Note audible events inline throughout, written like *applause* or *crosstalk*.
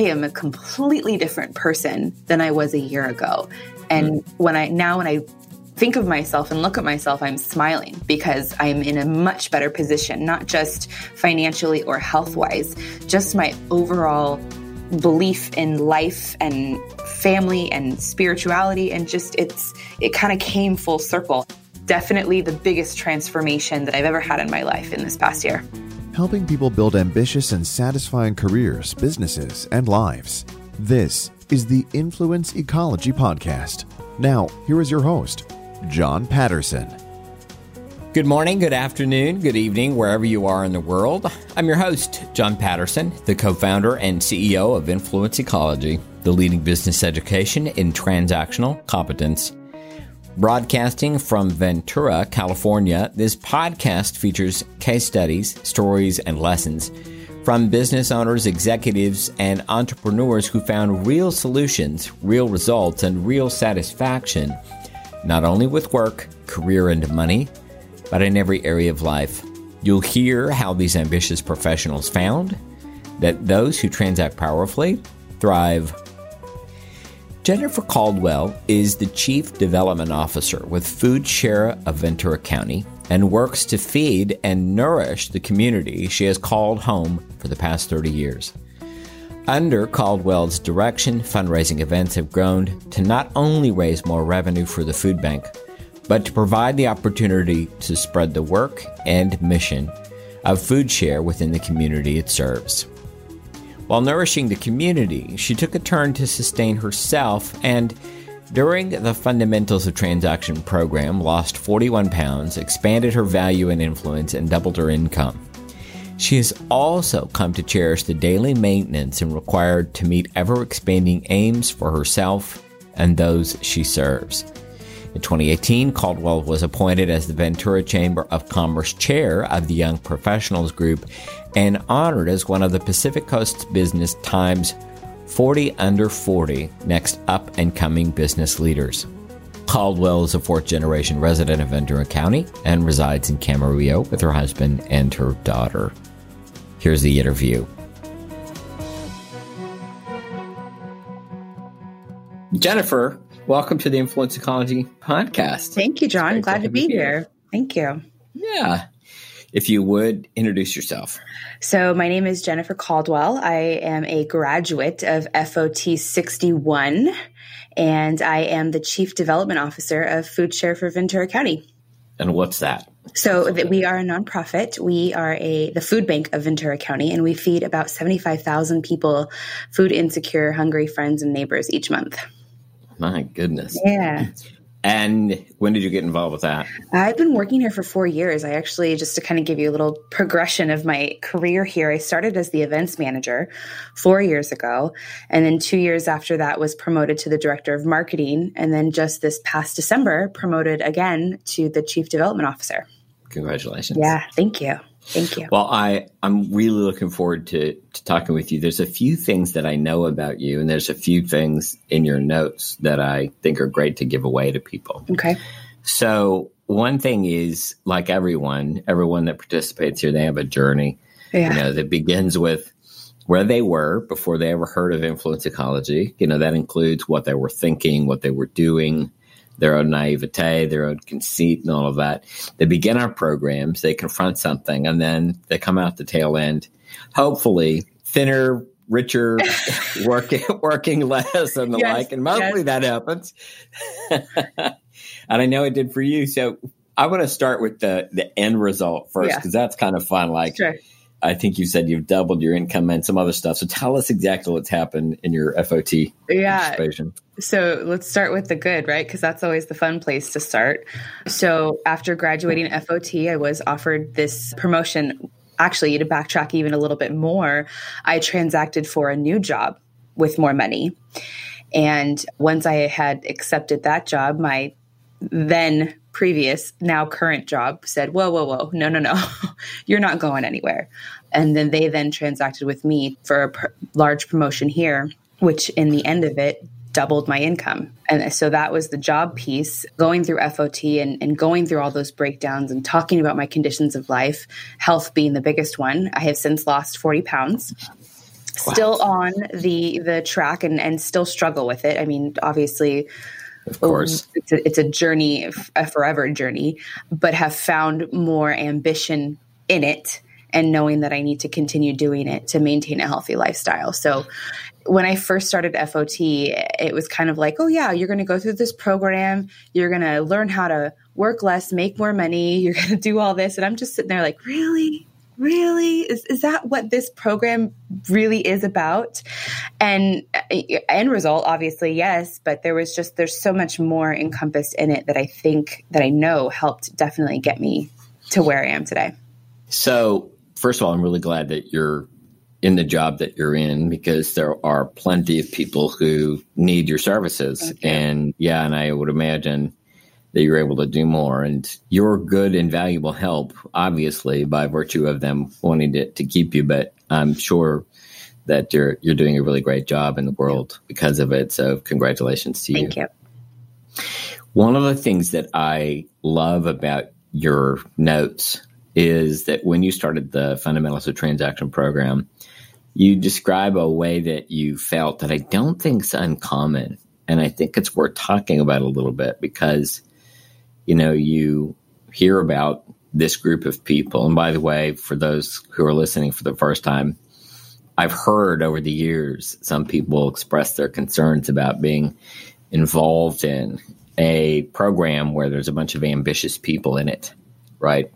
I am a completely different person than I was a year ago. And hmm. when I now when I think of myself and look at myself, I'm smiling because I'm in a much better position, not just financially or health wise, just my overall belief in life and family and spirituality. And just it's, it kind of came full circle. Definitely the biggest transformation that I've ever had in my life in this past year. Helping people build ambitious and satisfying careers, businesses, and lives. This is the Influence Ecology Podcast. Now, here is your host, John Patterson. Good morning, good afternoon, good evening, wherever you are in the world. I'm your host, John Patterson, the co founder and CEO of Influence Ecology, the leading business education in transactional competence. Broadcasting from Ventura, California, this podcast features case studies, stories, and lessons from business owners, executives, and entrepreneurs who found real solutions, real results, and real satisfaction not only with work, career, and money, but in every area of life. You'll hear how these ambitious professionals found that those who transact powerfully thrive. Jennifer Caldwell is the Chief Development Officer with Food Share of Ventura County and works to feed and nourish the community she has called home for the past 30 years. Under Caldwell's direction, fundraising events have grown to not only raise more revenue for the food bank, but to provide the opportunity to spread the work and mission of food share within the community it serves. While nourishing the community, she took a turn to sustain herself and, during the Fundamentals of Transaction program, lost 41 pounds, expanded her value and influence, and doubled her income. She has also come to cherish the daily maintenance and required to meet ever expanding aims for herself and those she serves. In 2018, Caldwell was appointed as the Ventura Chamber of Commerce Chair of the Young Professionals Group and honored as one of the Pacific Coast Business Times 40 Under 40 Next Up and Coming Business Leaders. Caldwell is a fourth generation resident of Ventura County and resides in Camarillo with her husband and her daughter. Here's the interview. Jennifer, welcome to the Influence Ecology podcast. Thank you, John. Glad to, to be here. here. Thank you. Yeah. If you would introduce yourself. So, my name is Jennifer Caldwell. I am a graduate of FOT 61, and I am the Chief Development Officer of Food Share for Ventura County. And what's that? So that we are a nonprofit. We are a the food bank of Ventura County, and we feed about seventy five thousand people, food insecure, hungry friends and neighbors each month. My goodness. Yeah. And when did you get involved with that? I've been working here for four years. I actually, just to kind of give you a little progression of my career here, I started as the events manager four years ago. And then two years after that was promoted to the director of marketing. And then just this past December, promoted again to the chief development officer. Congratulations. Yeah, thank you. Thank you. Well, I, I'm really looking forward to, to talking with you. There's a few things that I know about you, and there's a few things in your notes that I think are great to give away to people. Okay. So, one thing is like everyone, everyone that participates here, they have a journey. Yeah. You know, that begins with where they were before they ever heard of influence ecology. You know, that includes what they were thinking, what they were doing, their own naivete, their own conceit, and all of that. They begin our programs, they confront something, and then they come out the tail end, hopefully thinner, richer, *laughs* working working less, and the yes, like. And mostly yes. that happens. *laughs* and I know it did for you. So I want to start with the the end result first because yeah. that's kind of fun. Like. Sure I think you said you've doubled your income and some other stuff. So tell us exactly what's happened in your FOT yeah. So let's start with the good, right? Because that's always the fun place to start. So after graduating FOT, I was offered this promotion. Actually, to backtrack even a little bit more, I transacted for a new job with more money. And once I had accepted that job, my then previous, now current job said, whoa, whoa, whoa, no, no, no, *laughs* you're not going anywhere. And then they then transacted with me for a pr- large promotion here, which in the end of it doubled my income. And so that was the job piece going through FOT and, and going through all those breakdowns and talking about my conditions of life, health being the biggest one. I have since lost 40 pounds. Still on the the track and and still struggle with it. I mean, obviously, of course, um, it's a, it's a journey, a forever journey, but have found more ambition in it and knowing that I need to continue doing it to maintain a healthy lifestyle. So when I first started FOT, it was kind of like, oh, yeah, you're going to go through this program. You're going to learn how to work less, make more money. You're going to do all this. And I'm just sitting there like, really? Really? Is, is that what this program really is about? And uh, end result, obviously, yes, but there was just, there's so much more encompassed in it that I think, that I know helped definitely get me to where I am today. So, first of all, I'm really glad that you're in the job that you're in because there are plenty of people who need your services. Okay. And yeah, and I would imagine that you're able to do more. And you're good and valuable help, obviously, by virtue of them wanting to, to keep you. But I'm sure that you're you're doing a really great job in the world because of it. So congratulations to you. Thank you. One of the things that I love about your notes is that when you started the fundamentals of transaction program, you describe a way that you felt that I don't think is uncommon. And I think it's worth talking about a little bit because, you know, you hear about this group of people. And by the way, for those who are listening for the first time, I've heard over the years some people express their concerns about being involved in a program where there's a bunch of ambitious people in it, right?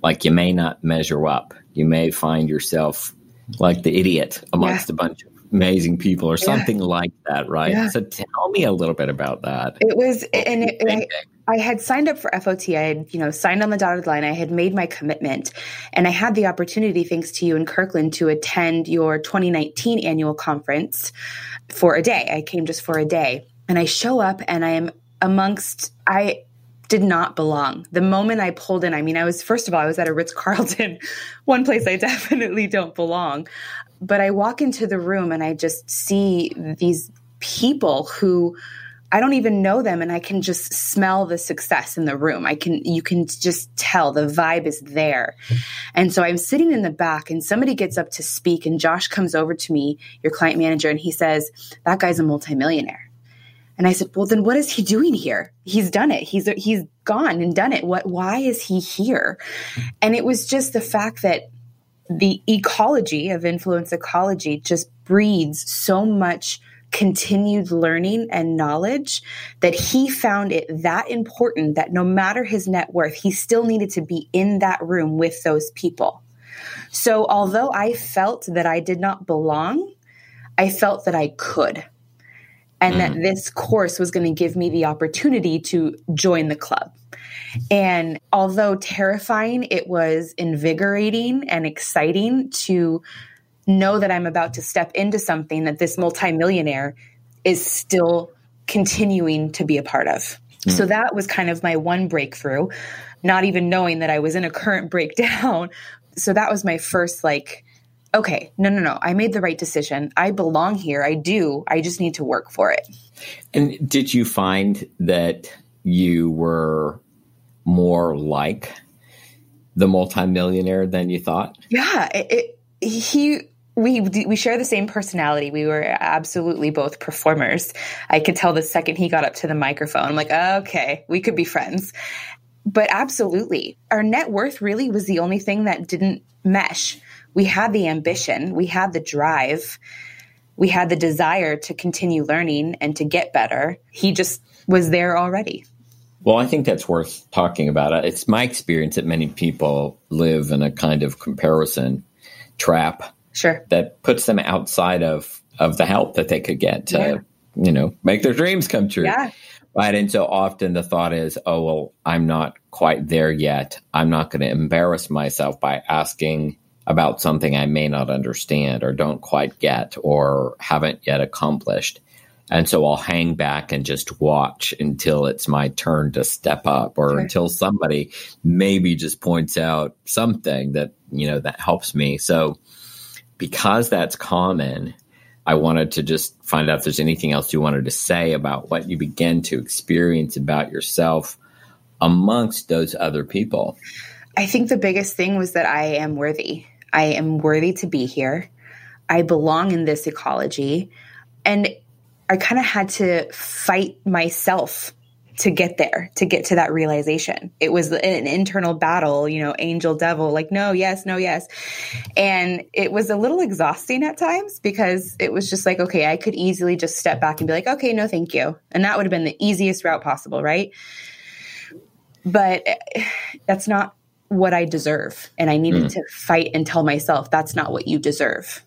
Like you may not measure up. You may find yourself like the idiot amongst yeah. a bunch of amazing people or something yeah. like that, right? Yeah. So tell me a little bit about that. It was, and it, I, had signed up for FOT. I had, you know, signed on the dotted line. I had made my commitment, and I had the opportunity, thanks to you in Kirkland, to attend your 2019 annual conference for a day. I came just for a day, and I show up, and I am amongst I did not belong. The moment I pulled in, I mean, I was, first of all, I was at a Ritz Carlton, *laughs* one place I *laughs* definitely don't belong. But I walk into the room and I just see these people who I don't even know them and I can just smell the success in the room. I can, you can just tell the vibe is there. And so I'm sitting in the back and somebody gets up to speak and Josh comes over to me, your client manager, and he says, that guy's a multimillionaire. And I said, well, then what is he doing here? He's done it. He's, he's gone and done it. What, why is he here? And it was just the fact that the ecology of influence ecology just breeds so much continued learning and knowledge that he found it that important that no matter his net worth, he still needed to be in that room with those people. So although I felt that I did not belong, I felt that I could and mm. that this course was going to give me the opportunity to join the club. And although terrifying, it was invigorating and exciting to know that I'm about to step into something that this multimillionaire is still continuing to be a part of. Mm. So that was kind of my one breakthrough, not even knowing that I was in a current *laughs* breakdown. So that was my first like okay, no, no, no, I made the right decision. I belong here. I do. I just need to work for it. And did you find that you were more like the multimillionaire than you thought? Yeah, it, it, he we we share the same personality. We were absolutely both performers. I could tell the second he got up to the microphone. I'm like, okay, we could be friends. But absolutely, our net worth really was the only thing that didn't mesh we had the ambition, we had the drive, we had the desire to continue learning and to get better. He just was there already. Well, I think that's worth talking about. Uh, it's my experience that many people live in a kind of comparison trap. Sure. That puts them outside of of the help that they could get to, yeah. you know, make their dreams come true. Yeah. Right. And so often the thought is, oh, well, I'm not quite there yet. I'm not going to embarrass myself by asking about something I may not understand or don't quite get or haven't yet accomplished. And so I'll hang back and just watch until it's my turn to step up or sure. until somebody maybe just points out something that, you know, that helps me. So because that's common, I wanted to just find out if there's anything else you wanted to say about what you begin to experience about yourself amongst those other people. I think the biggest thing was that I am worthy. I am worthy to be here. I belong in this ecology. And I kind of had to fight myself to get there, to get to that realization. It was an internal battle, you know, angel, devil, like, no, yes, no, yes. And it was a little exhausting at times because it was just like, okay, I could easily just step back and be like, okay, no, thank you. And that would have been the easiest route possible, right? But eh, that's not what I deserve. And I needed mm. to fight and tell myself that's not what you deserve.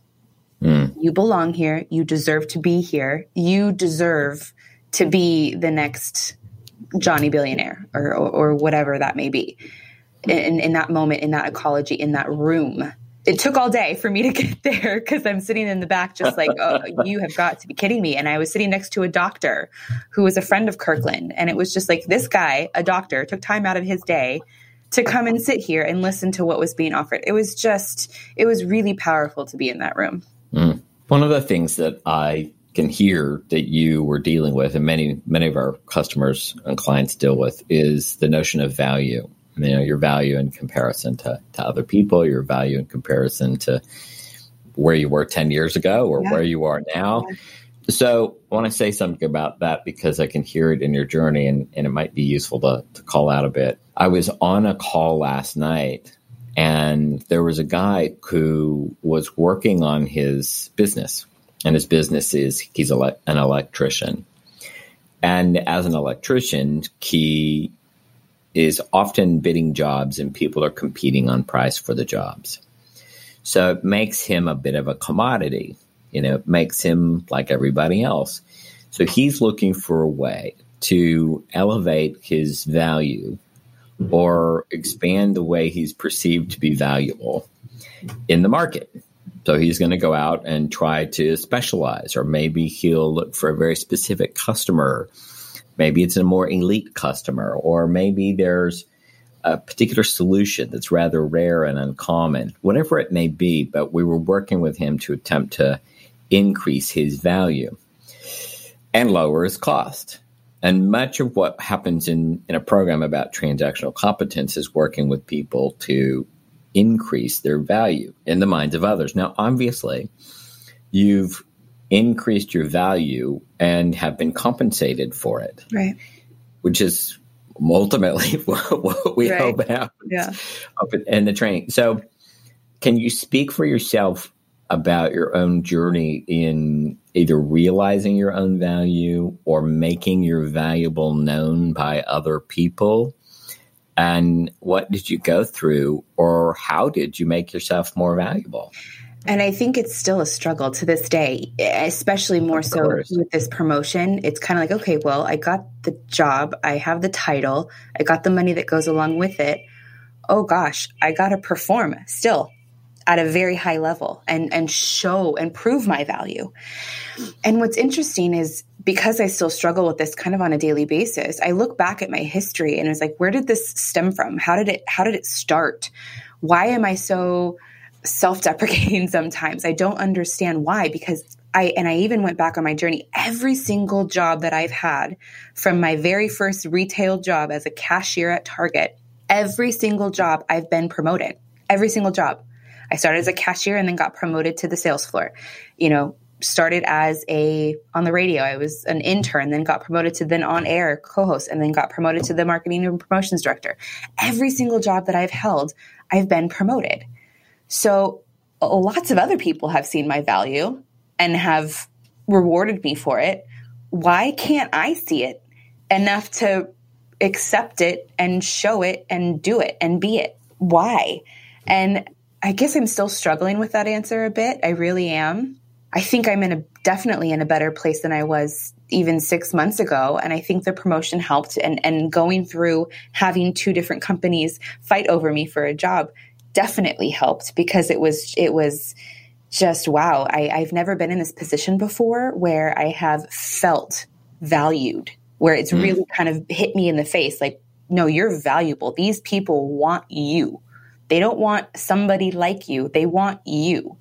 Mm. You belong here. You deserve to be here. You deserve to be the next Johnny billionaire or, or, or whatever that may be. In, in that moment, in that ecology, in that room, it took all day for me to *laughs* get there because I'm sitting in the back, just like, oh, you have got to be kidding me. And I was sitting next to a doctor who was a friend of Kirkland. And it was just like, this guy, a doctor, took time out of his day to come and sit here and listen to what was being offered. It was just, it was really powerful to be in that room. Mm. One of the things that I can hear that you were dealing with, and many many of our customers and clients deal with, is the notion of value. You know, your value in comparison to, to other people, your value in comparison to where you were 10 years ago or yeah. where you are now. Yeah. So I want to say something about that because I can hear it in your journey and, and it might be useful to, to call out a bit. I was on a call last night and there was a guy who was working on his business and his business is he's ele- an electrician. And as an electrician, he is often bidding jobs and people are competing on price for the jobs. So it makes him a bit of a commodity. You know, it makes him like everybody else. So he's looking for a way to elevate his value or expand the way he's perceived to be valuable in the market. So he's going to go out and try to specialize, or maybe he'll look for a very specific customer. Maybe it's a more elite customer, or maybe there's a particular solution that's rather rare and uncommon, whatever it may be. But we were working with him to attempt to increase his value and lower his cost. And much of what happens in, in a program about transactional competence is working with people to increase their value in the minds of others. Now, obviously, you've increased your value and have been compensated for it. Right. Which is ultimately *laughs* what we right. hope happens yeah. in the training. So, can you speak for yourself about your own journey in either realizing your own value or making your valuable known by other people? And what did you go through, or how did you make yourself more valuable? And I think it's still a struggle to this day, especially more so with this promotion. It's kind of like, okay, well, I got the job, I have the title, I got the money that goes along with it. Oh gosh, I got to perform still at a very high level and and show and prove my value. And what's interesting is because I still struggle with this kind of on a daily basis, I look back at my history and it's like, where did this stem from? How did it how did it start? Why am I so self-deprecating *laughs* sometimes? I don't understand why because I and I even went back on my journey. Every single job that I've had from my very first retail job as a cashier at Target, every single job I've been promoted. Every single job. I started as a cashier and then got promoted to the sales floor. You know, started as a on the radio. I was an intern, then got promoted to then on air co-host, and then got promoted to the marketing and promotions director. Every single job that I've held, I've been promoted. So lots of other people have seen my value and have rewarded me for it. Why can't I see it enough to accept it and show it and do it and be it? Why? And I guess I'm still struggling with that answer a bit. I really am. I think I'm in a definitely in a better place than I was even six months ago. And I think the promotion helped and, and going through having two different companies fight over me for a job definitely helped because it was it was just wow. I, I've never been in this position before where I have felt valued, where it's mm. really kind of hit me in the face like, no, you're valuable. These people want you. They don't want somebody like you. They want you.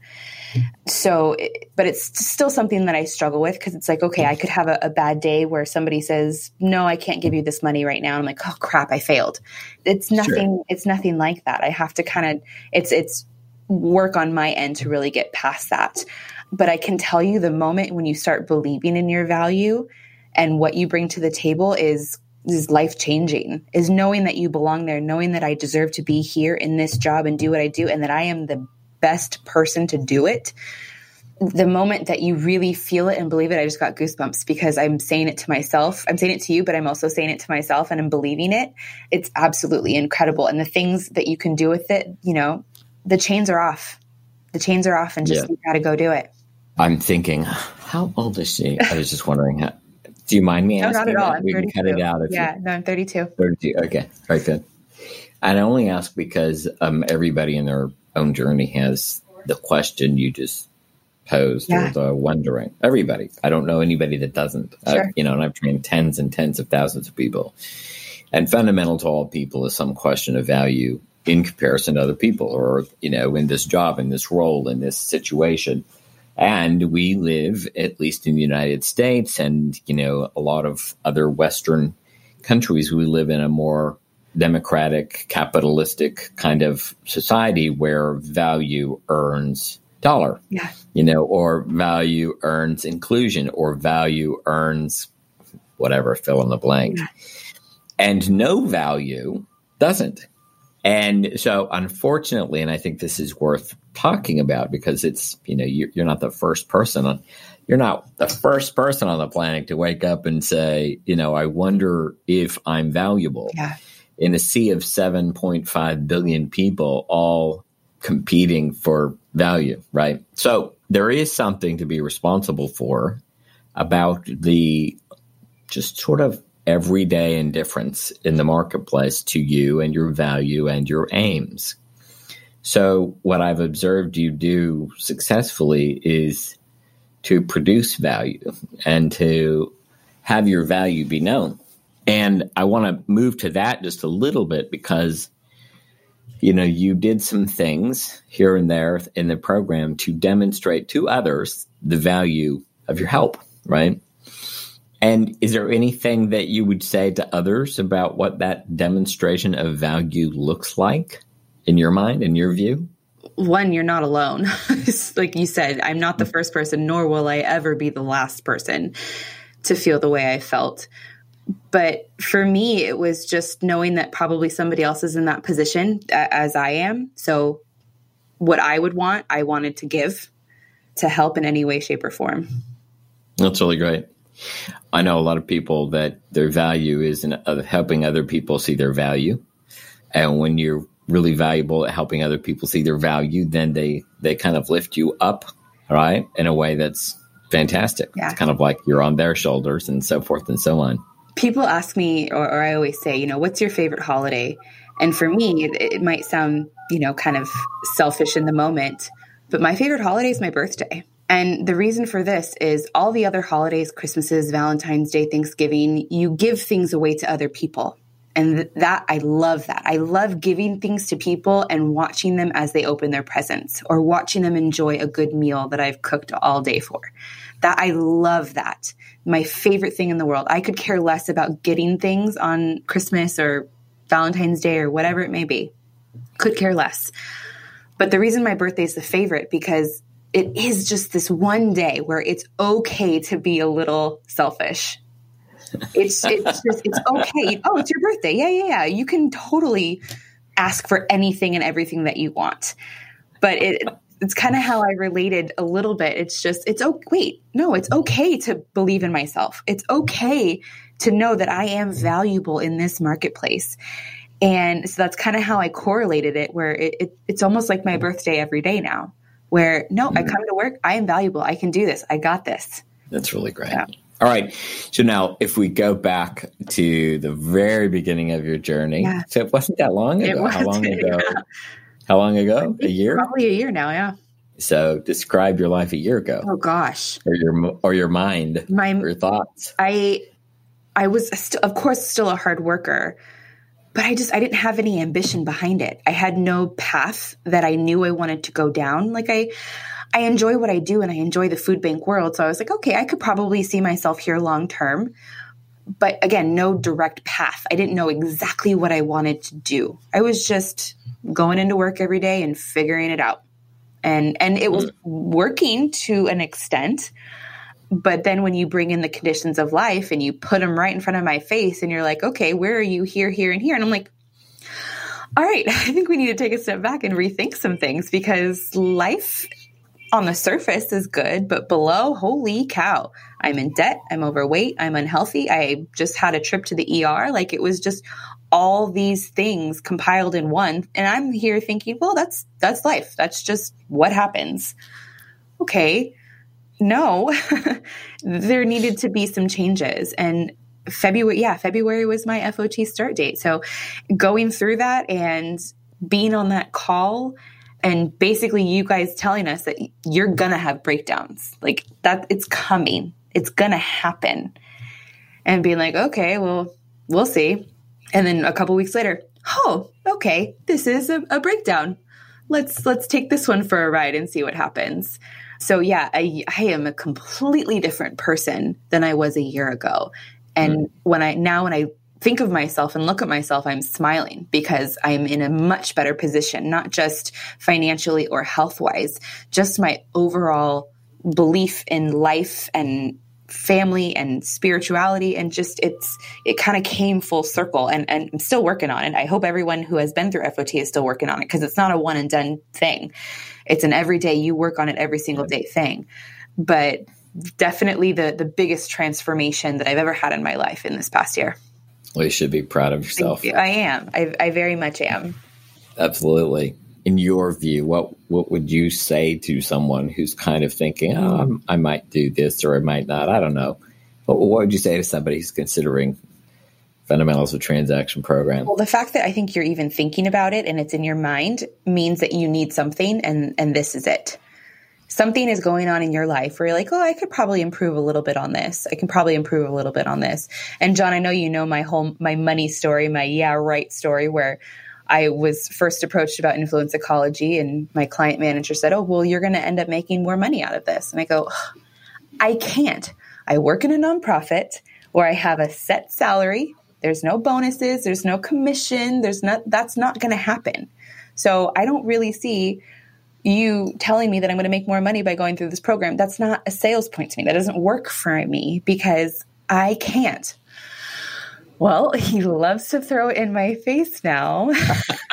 So, but it's still something that I struggle with because it's like, okay, I could have a, a, bad day where somebody says, no, I can't give you this money right now. And I'm like, oh crap, I failed. It's nothing, sure. it's nothing like that. I have to kind of, it's, it's work on my end to really get past that. But I can tell you the moment when you start believing in your value and what you bring to the table is is life changing. Is knowing that you belong there, knowing that I deserve to be here in this job and do what I do and that I am the best person to do it. The moment that you really feel it and believe it, I just got goosebumps because I'm saying it to myself. I'm saying it to you, but I'm also saying it to myself and I'm believing it. It's absolutely incredible. And the things that you can do with it, you know, the chains are off. The chains are off and just yeah. you got to go do it. I'm thinking, how old is she? I was just wondering. How, do you mind me no, asking? not at all. I'm we 32. can cut it out. yeah, you, no, I'm 32. 32. Okay, very good. And I only ask because um, everybody in their own journey has the question you just posed yeah. or the wondering. Everybody. I don't know anybody that doesn't. Sure. You know, and I've trained tens and tens of thousands of people. And fundamental to all people is some question of value in comparison to other people or, you know, in this job, in this role, in this situation. And we live, at least in the United States and, you know, a lot of other Western countries, we live in a more democratic, capitalistic kind of society where value earns dollar. Yeah. You know, or value earns inclusion or value earns whatever, fill in the blank. Yeah. And no value doesn't. And so, unfortunately, and I think this is worth talking about because it's, you know, you're, you're not the first person on, you're not the first person on the planet to wake up and say, you know, I wonder if I'm valuable. Yeah. In a sea of 7.5 billion people all competing for value, right? So there is something to be responsible for about the just sort of everyday indifference in the marketplace to you and your value and your aims. So, what I've observed you do successfully is to produce value and to have your value be known. And I want to move to that just a little bit because you know you did some things here and there in the program to demonstrate to others the value of your help, right? And is there anything that you would say to others about what that demonstration of value looks like in your mind, in your view? One, you're not alone. *laughs* like you said, I'm not the first person, nor will I ever be the last person to feel the way I felt. But for me, it was just knowing that probably somebody else is in that position as I am. So, what I would want, I wanted to give to help in any way, shape, or form. That's really great. I know a lot of people that their value is in helping other people see their value. And when you're really valuable at helping other people see their value, then they, they kind of lift you up, right? In a way that's fantastic. Yeah. It's kind of like you're on their shoulders and so forth and so on. People ask me, or, or I always say, you know, what's your favorite holiday? And for me, it, it might sound, you know, kind of selfish in the moment, but my favorite holiday is my birthday. And the reason for this is all the other holidays, Christmases, Valentine's Day, Thanksgiving, you give things away to other people. And that, I love that. I love giving things to people and watching them as they open their presents or watching them enjoy a good meal that I've cooked all day for. That, I love that. My favorite thing in the world. I could care less about getting things on Christmas or Valentine's Day or whatever it may be. Could care less. But the reason my birthday is the favorite because it is just this one day where it's okay to be a little selfish. It's it's *laughs* just it's okay. Oh, it's your birthday. Yeah, yeah, yeah. You can totally ask for anything and everything that you want. But it it's kind of how I related a little bit. It's just it's oh wait, no, it's okay to believe in myself. It's okay to know that I am valuable in this marketplace. And so that's kind of how I correlated it, where it, it, it's almost like my birthday every day now where no, mm-hmm. I come to work, I am valuable. I can do this. I got this. That's really great. Yeah. All right. So now, if we go back to the very beginning of your journey, yeah. so it wasn't that long ago. How long ago? Yeah. How long ago? A year? Probably a year now. Yeah. So describe your life a year ago. Oh gosh. Or your or your mind. My your thoughts. I I was st- of course still a hard worker, but I just I didn't have any ambition behind it. I had no path that I knew I wanted to go down. Like I I enjoy what I do and I enjoy the food bank world. So I was like, okay, I could probably see myself here long term. But again, no direct path. I didn't know exactly what I wanted to do. I was just going into work every day and figuring it out. And and it was mm-hmm. working to an extent. But then when you bring in the conditions of life and you put them right in front of my face and you're like, okay, where are you here, here, and here? And I'm like, all right, *laughs* I think we need to take a step back and rethink some things because life on the surface is good, but below, holy cow, I'm in debt, I'm overweight, I'm unhealthy, I just had a trip to the ER. Like it was just all these things compiled in one. And I'm here thinking, well, that's that's life. That's just what happens. Okay. No, *laughs* there needed to be some changes. And February, yeah, February was my FOT start date. So going through that and being on that call and basically you guys telling us that you're gonna have breakdowns. Like that it's coming. It's gonna happen. And being like okay well we'll see. And then a couple weeks later oh okay this is a, a breakdown. Let's let's take this one for a ride and see what happens. So yeah I, I am a completely different person than i was a year ago. And mm. when i now when i think of myself and look at myself, I'm smiling because I'm in a much better position, not just financially or health wise, just my overall belief in life and family and spirituality and just it's it kind of came full circle and, and I'm still working on it. I hope everyone who has been through FOT is still working on it because it's not a one and done thing. It's an everyday you work on it every single day thing. But definitely the the biggest transformation that I've ever had in my life in this past year. Well, you should be proud of yourself. You. I am. I, I very much am. Absolutely. In your view, what what would you say to someone who's kind of thinking, oh, i might do this or I might not? I don't know. But what would you say to somebody who's considering fundamentals of transaction program? Well, the fact that I think you're even thinking about it and it's in your mind means that you need something, and and this is it something is going on in your life where you're like, oh, I could probably improve a little bit on this. I can probably improve a little bit on this. And John, I know you know my whole my money story, my yeah right story, where I was first approached about influence ecology, and my client manager said, "Oh, well, you're going to end up making more money out of this." And I go, "I can't. I work in a nonprofit where I have a set salary. There's no bonuses. There's no commission. There's not. That's not going to happen. So I don't really see." You telling me that I'm going to make more money by going through this program. That's not a sales point to me. That doesn't work for me because I can't. Well, *laughs* he loves to throw it in my face now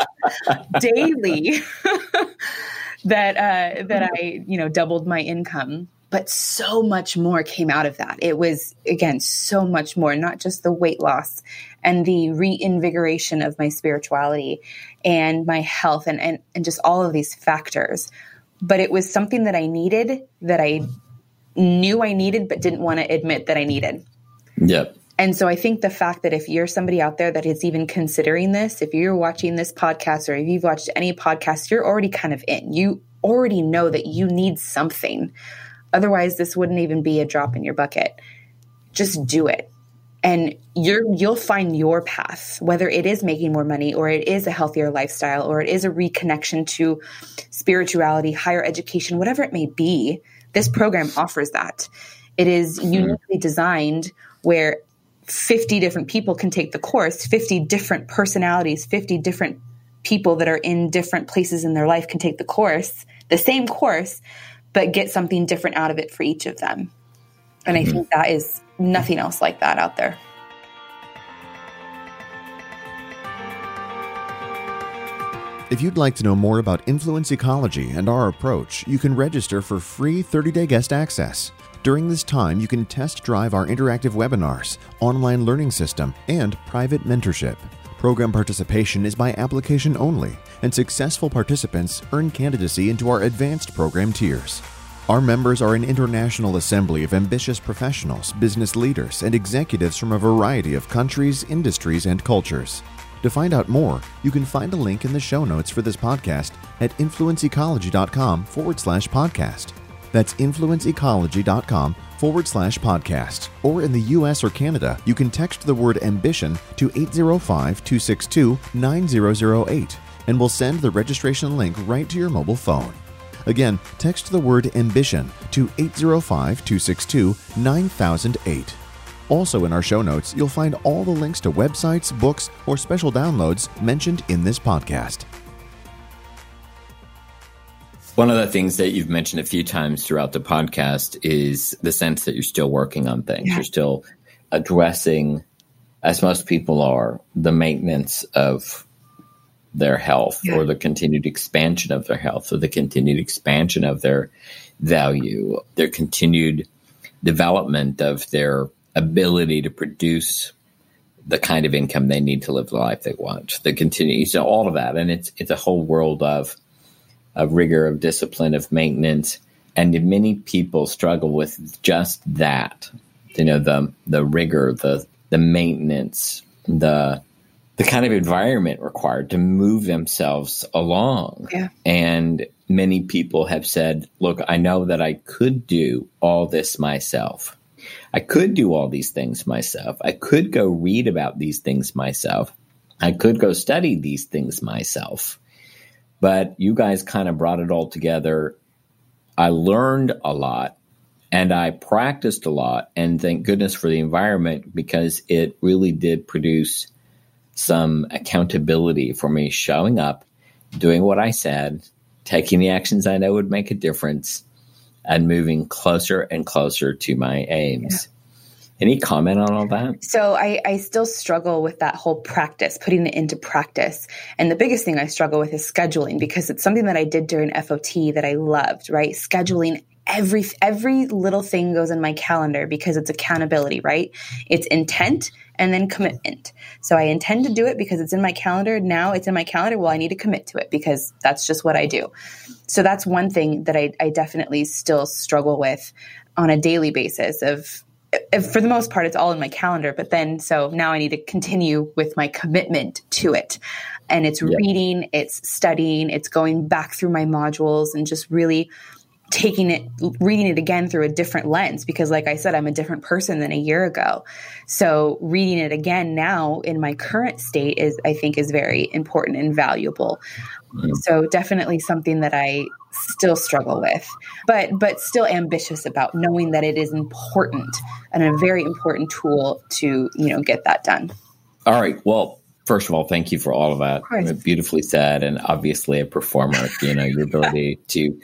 *laughs* daily *laughs* that uh, that I, you know, doubled my income. But so much more came out of that. It was again so much more, not just the weight loss and the reinvigoration of my spirituality and my health and, and, and just all of these factors. But it was something that I needed that I knew I needed, but didn't want to admit that I needed. Yep. And so I think the fact that if you're somebody out there that is even considering this, if you're watching this podcast or if you've watched any podcast, you're already kind of in. You already know that you need something. Otherwise, this wouldn't even be a drop in your bucket. Just do it and you're you'll find your path whether it is making more money or it is a healthier lifestyle or it is a reconnection to spirituality higher education whatever it may be this program offers that it is hmm. uniquely designed where 50 different people can take the course 50 different personalities 50 different people that are in different places in their life can take the course the same course but get something different out of it for each of them and I mm-hmm. think that is nothing else like that out there. If you'd like to know more about influence ecology and our approach, you can register for free 30 day guest access. During this time, you can test drive our interactive webinars, online learning system, and private mentorship. Program participation is by application only, and successful participants earn candidacy into our advanced program tiers. Our members are an international assembly of ambitious professionals, business leaders, and executives from a variety of countries, industries, and cultures. To find out more, you can find a link in the show notes for this podcast at influenceecology.com forward slash podcast. That's influenceecology.com forward slash podcast. Or in the US or Canada, you can text the word ambition to 805 262 9008 and we'll send the registration link right to your mobile phone. Again, text the word ambition to 805 262 9008. Also, in our show notes, you'll find all the links to websites, books, or special downloads mentioned in this podcast. One of the things that you've mentioned a few times throughout the podcast is the sense that you're still working on things. Yeah. You're still addressing, as most people are, the maintenance of their health yeah. or the continued expansion of their health or the continued expansion of their value, their continued development of their ability to produce the kind of income they need to live the life they want. The continue, so all of that, and it's it's a whole world of of rigor, of discipline, of maintenance, and many people struggle with just that. You know, the the rigor, the the maintenance, the the kind of environment required to move themselves along. Yeah. And many people have said, look, I know that I could do all this myself. I could do all these things myself. I could go read about these things myself. I could go study these things myself. But you guys kind of brought it all together. I learned a lot and I practiced a lot. And thank goodness for the environment because it really did produce some accountability for me showing up, doing what I said, taking the actions I know would make a difference, and moving closer and closer to my aims. Yeah. Any comment on all that? So I, I still struggle with that whole practice, putting it into practice. And the biggest thing I struggle with is scheduling because it's something that I did during FOT that I loved, right? Scheduling every every little thing goes in my calendar because it's accountability, right? It's intent and then commitment. So I intend to do it because it's in my calendar. Now it's in my calendar. Well, I need to commit to it because that's just what I do. So that's one thing that I, I definitely still struggle with on a daily basis of for the most part, it's all in my calendar. But then, so now I need to continue with my commitment to it. And it's yeah. reading, it's studying, it's going back through my modules and just really taking it, reading it again through a different lens. Because, like I said, I'm a different person than a year ago. So, reading it again now in my current state is, I think, is very important and valuable. Mm-hmm. So, definitely something that I still struggle with, but but still ambitious about knowing that it is important and a very important tool to you know get that done. All right. Well, first of all, thank you for all of that. Of Beautifully said, and obviously a performer. you know, your ability *laughs* to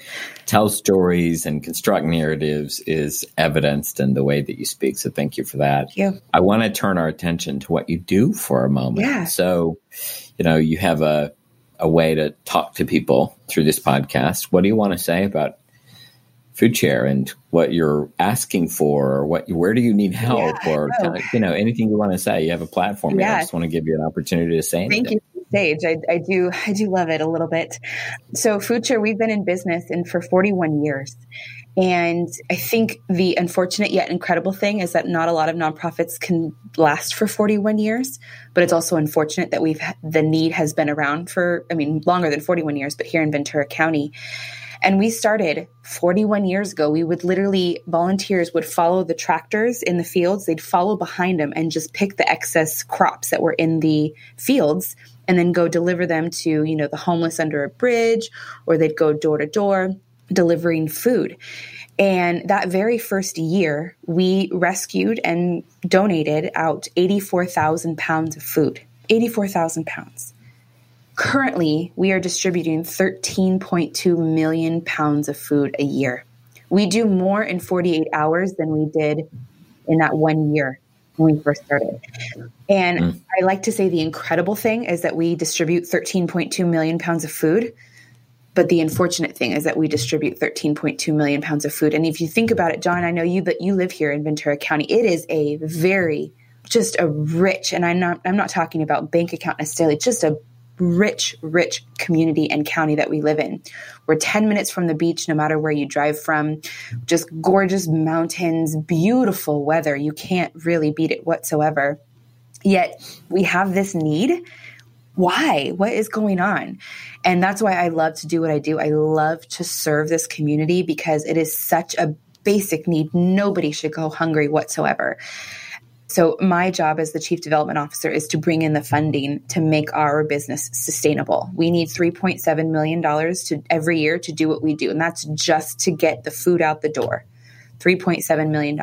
tell stories and construct narratives is evidenced in the way that you speak. So thank you for that. Thank you. I want to turn our attention to what you do for a moment. Yeah. So, you know, you have a a way to talk to people through this podcast. What do you want to say about food share and what you're asking for or what where do you need help yeah, or you know anything you want to say. You have a platform. Yeah. i just want to give you an opportunity to say thank anything. you sage. I, I do i do love it a little bit. So food share we've been in business and for 41 years and I think the unfortunate yet incredible thing is that not a lot of nonprofits can last for 41 years, but it's also unfortunate that we've the need has been around for I mean longer than 41 years, but here in Ventura County. And we started 41 years ago. We would literally volunteers would follow the tractors in the fields. They'd follow behind them and just pick the excess crops that were in the fields and then go deliver them to, you know, the homeless under a bridge or they'd go door to door delivering food. And that very first year, we rescued and donated out 84,000 pounds of food. 84,000 pounds. Currently, we are distributing 13.2 million pounds of food a year. We do more in 48 hours than we did in that one year when we first started. And mm. I like to say the incredible thing is that we distribute 13.2 million pounds of food but the unfortunate thing is that we distribute 13.2 million pounds of food. And if you think about it, John, I know you that you live here in Ventura County. It is a very just a rich, and I'm not I'm not talking about bank account necessarily, just a rich, rich community and county that we live in. We're 10 minutes from the beach, no matter where you drive from, just gorgeous mountains, beautiful weather. You can't really beat it whatsoever. Yet we have this need why? What is going on? And that's why I love to do what I do. I love to serve this community because it is such a basic need. Nobody should go hungry whatsoever. So, my job as the chief development officer is to bring in the funding to make our business sustainable. We need $3.7 million to every year to do what we do, and that's just to get the food out the door. $3.7 million.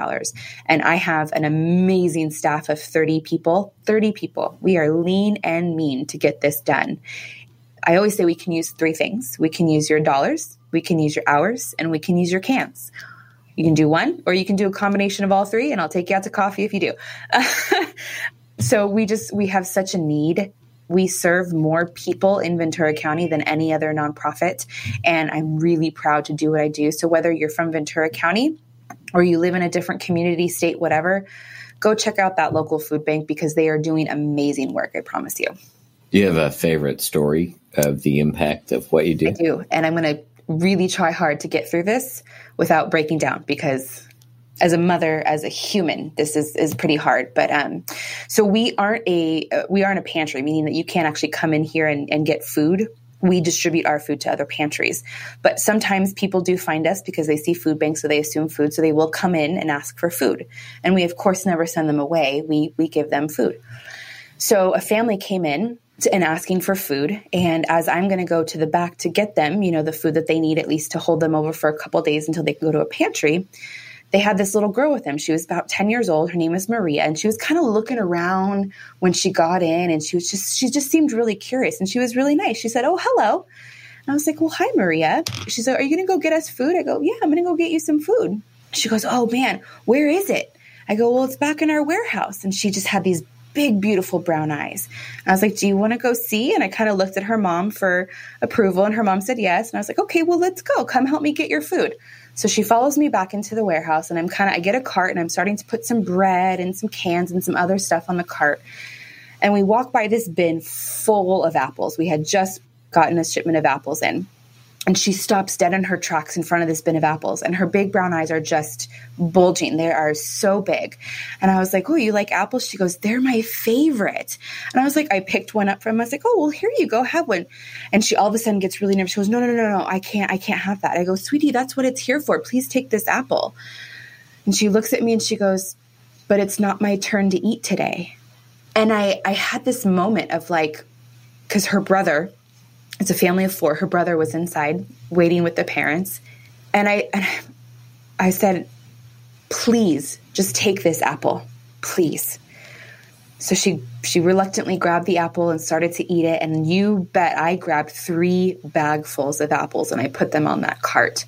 And I have an amazing staff of 30 people. 30 people. We are lean and mean to get this done. I always say we can use three things we can use your dollars, we can use your hours, and we can use your cans. You can do one, or you can do a combination of all three, and I'll take you out to coffee if you do. *laughs* so we just, we have such a need we serve more people in Ventura County than any other nonprofit. And I'm really proud to do what I do. So, whether you're from Ventura County or you live in a different community, state, whatever, go check out that local food bank because they are doing amazing work. I promise you. Do you have a favorite story of the impact of what you do? I do. And I'm going to really try hard to get through this without breaking down because as a mother, as a human, this is is pretty hard. But um, so we aren't a we aren't a pantry, meaning that you can't actually come in here and, and get food. We distribute our food to other pantries. But sometimes people do find us because they see food banks, so they assume food, so they will come in and ask for food. And we of course never send them away. We we give them food. So a family came in and asking for food. And as I'm going to go to the back to get them, you know, the food that they need at least to hold them over for a couple days until they can go to a pantry, they had this little girl with them. She was about 10 years old. Her name is Maria. And she was kind of looking around when she got in and she was just, she just seemed really curious and she was really nice. She said, Oh, hello. And I was like, Well, hi, Maria. She said, Are you going to go get us food? I go, Yeah, I'm going to go get you some food. She goes, Oh, man, where is it? I go, Well, it's back in our warehouse. And she just had these big, beautiful brown eyes. And I was like, Do you want to go see? And I kind of looked at her mom for approval, and her mom said yes. And I was like, Okay, well, let's go. Come help me get your food. So she follows me back into the warehouse, and I'm kind of, I get a cart and I'm starting to put some bread and some cans and some other stuff on the cart. And we walk by this bin full of apples. We had just gotten a shipment of apples in. And she stops dead in her tracks in front of this bin of apples, and her big brown eyes are just bulging. They are so big. And I was like, Oh, you like apples? She goes, They're my favorite. And I was like, I picked one up from, I was like, Oh, well, here you go, have one. And she all of a sudden gets really nervous. She goes, No, no, no, no, no, I can't, I can't have that. I go, Sweetie, that's what it's here for. Please take this apple. And she looks at me and she goes, But it's not my turn to eat today. And I, I had this moment of like, because her brother, it's a family of four. Her brother was inside waiting with the parents. And I, and I said, please just take this apple, please. So she she reluctantly grabbed the apple and started to eat it. And you bet I grabbed three bagfuls of apples and I put them on that cart.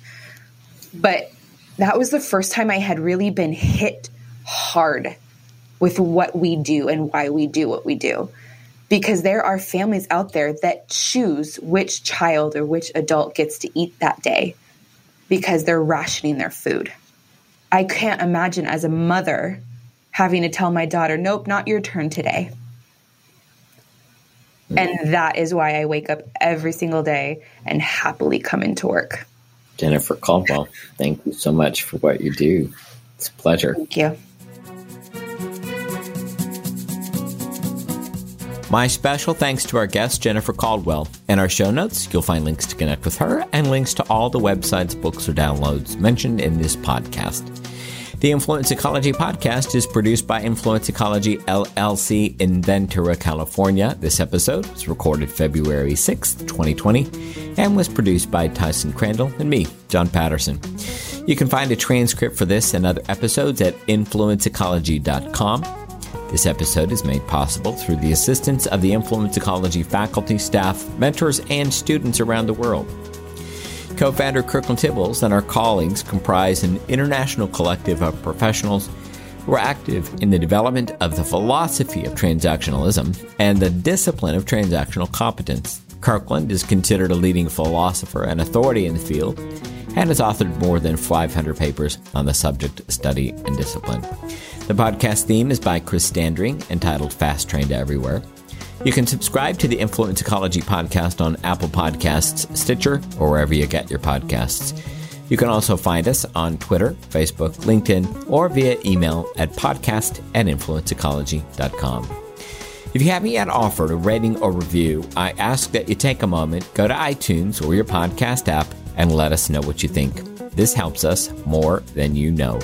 But that was the first time I had really been hit hard with what we do and why we do what we do because there are families out there that choose which child or which adult gets to eat that day because they're rationing their food. I can't imagine as a mother having to tell my daughter, nope, not your turn today. And that is why I wake up every single day and happily come into work. Jennifer Caldwell, thank you so much for what you do. It's a pleasure. Thank you. My special thanks to our guest, Jennifer Caldwell. In our show notes, you'll find links to connect with her and links to all the websites, books, or downloads mentioned in this podcast. The Influence Ecology podcast is produced by Influence Ecology LLC in Ventura, California. This episode was recorded February 6th, 2020, and was produced by Tyson Crandall and me, John Patterson. You can find a transcript for this and other episodes at influenceecology.com. This episode is made possible through the assistance of the Influence Ecology faculty, staff, mentors, and students around the world. Co founder Kirkland Tibbels and our colleagues comprise an international collective of professionals who are active in the development of the philosophy of transactionalism and the discipline of transactional competence. Kirkland is considered a leading philosopher and authority in the field and has authored more than 500 papers on the subject, study, and discipline. The podcast theme is by Chris Standring, entitled Fast Train to Everywhere. You can subscribe to the Influence Ecology podcast on Apple Podcasts, Stitcher, or wherever you get your podcasts. You can also find us on Twitter, Facebook, LinkedIn, or via email at podcast at influenceecology.com. If you haven't yet offered a rating or review, I ask that you take a moment, go to iTunes or your podcast app, and let us know what you think. This helps us more than you know.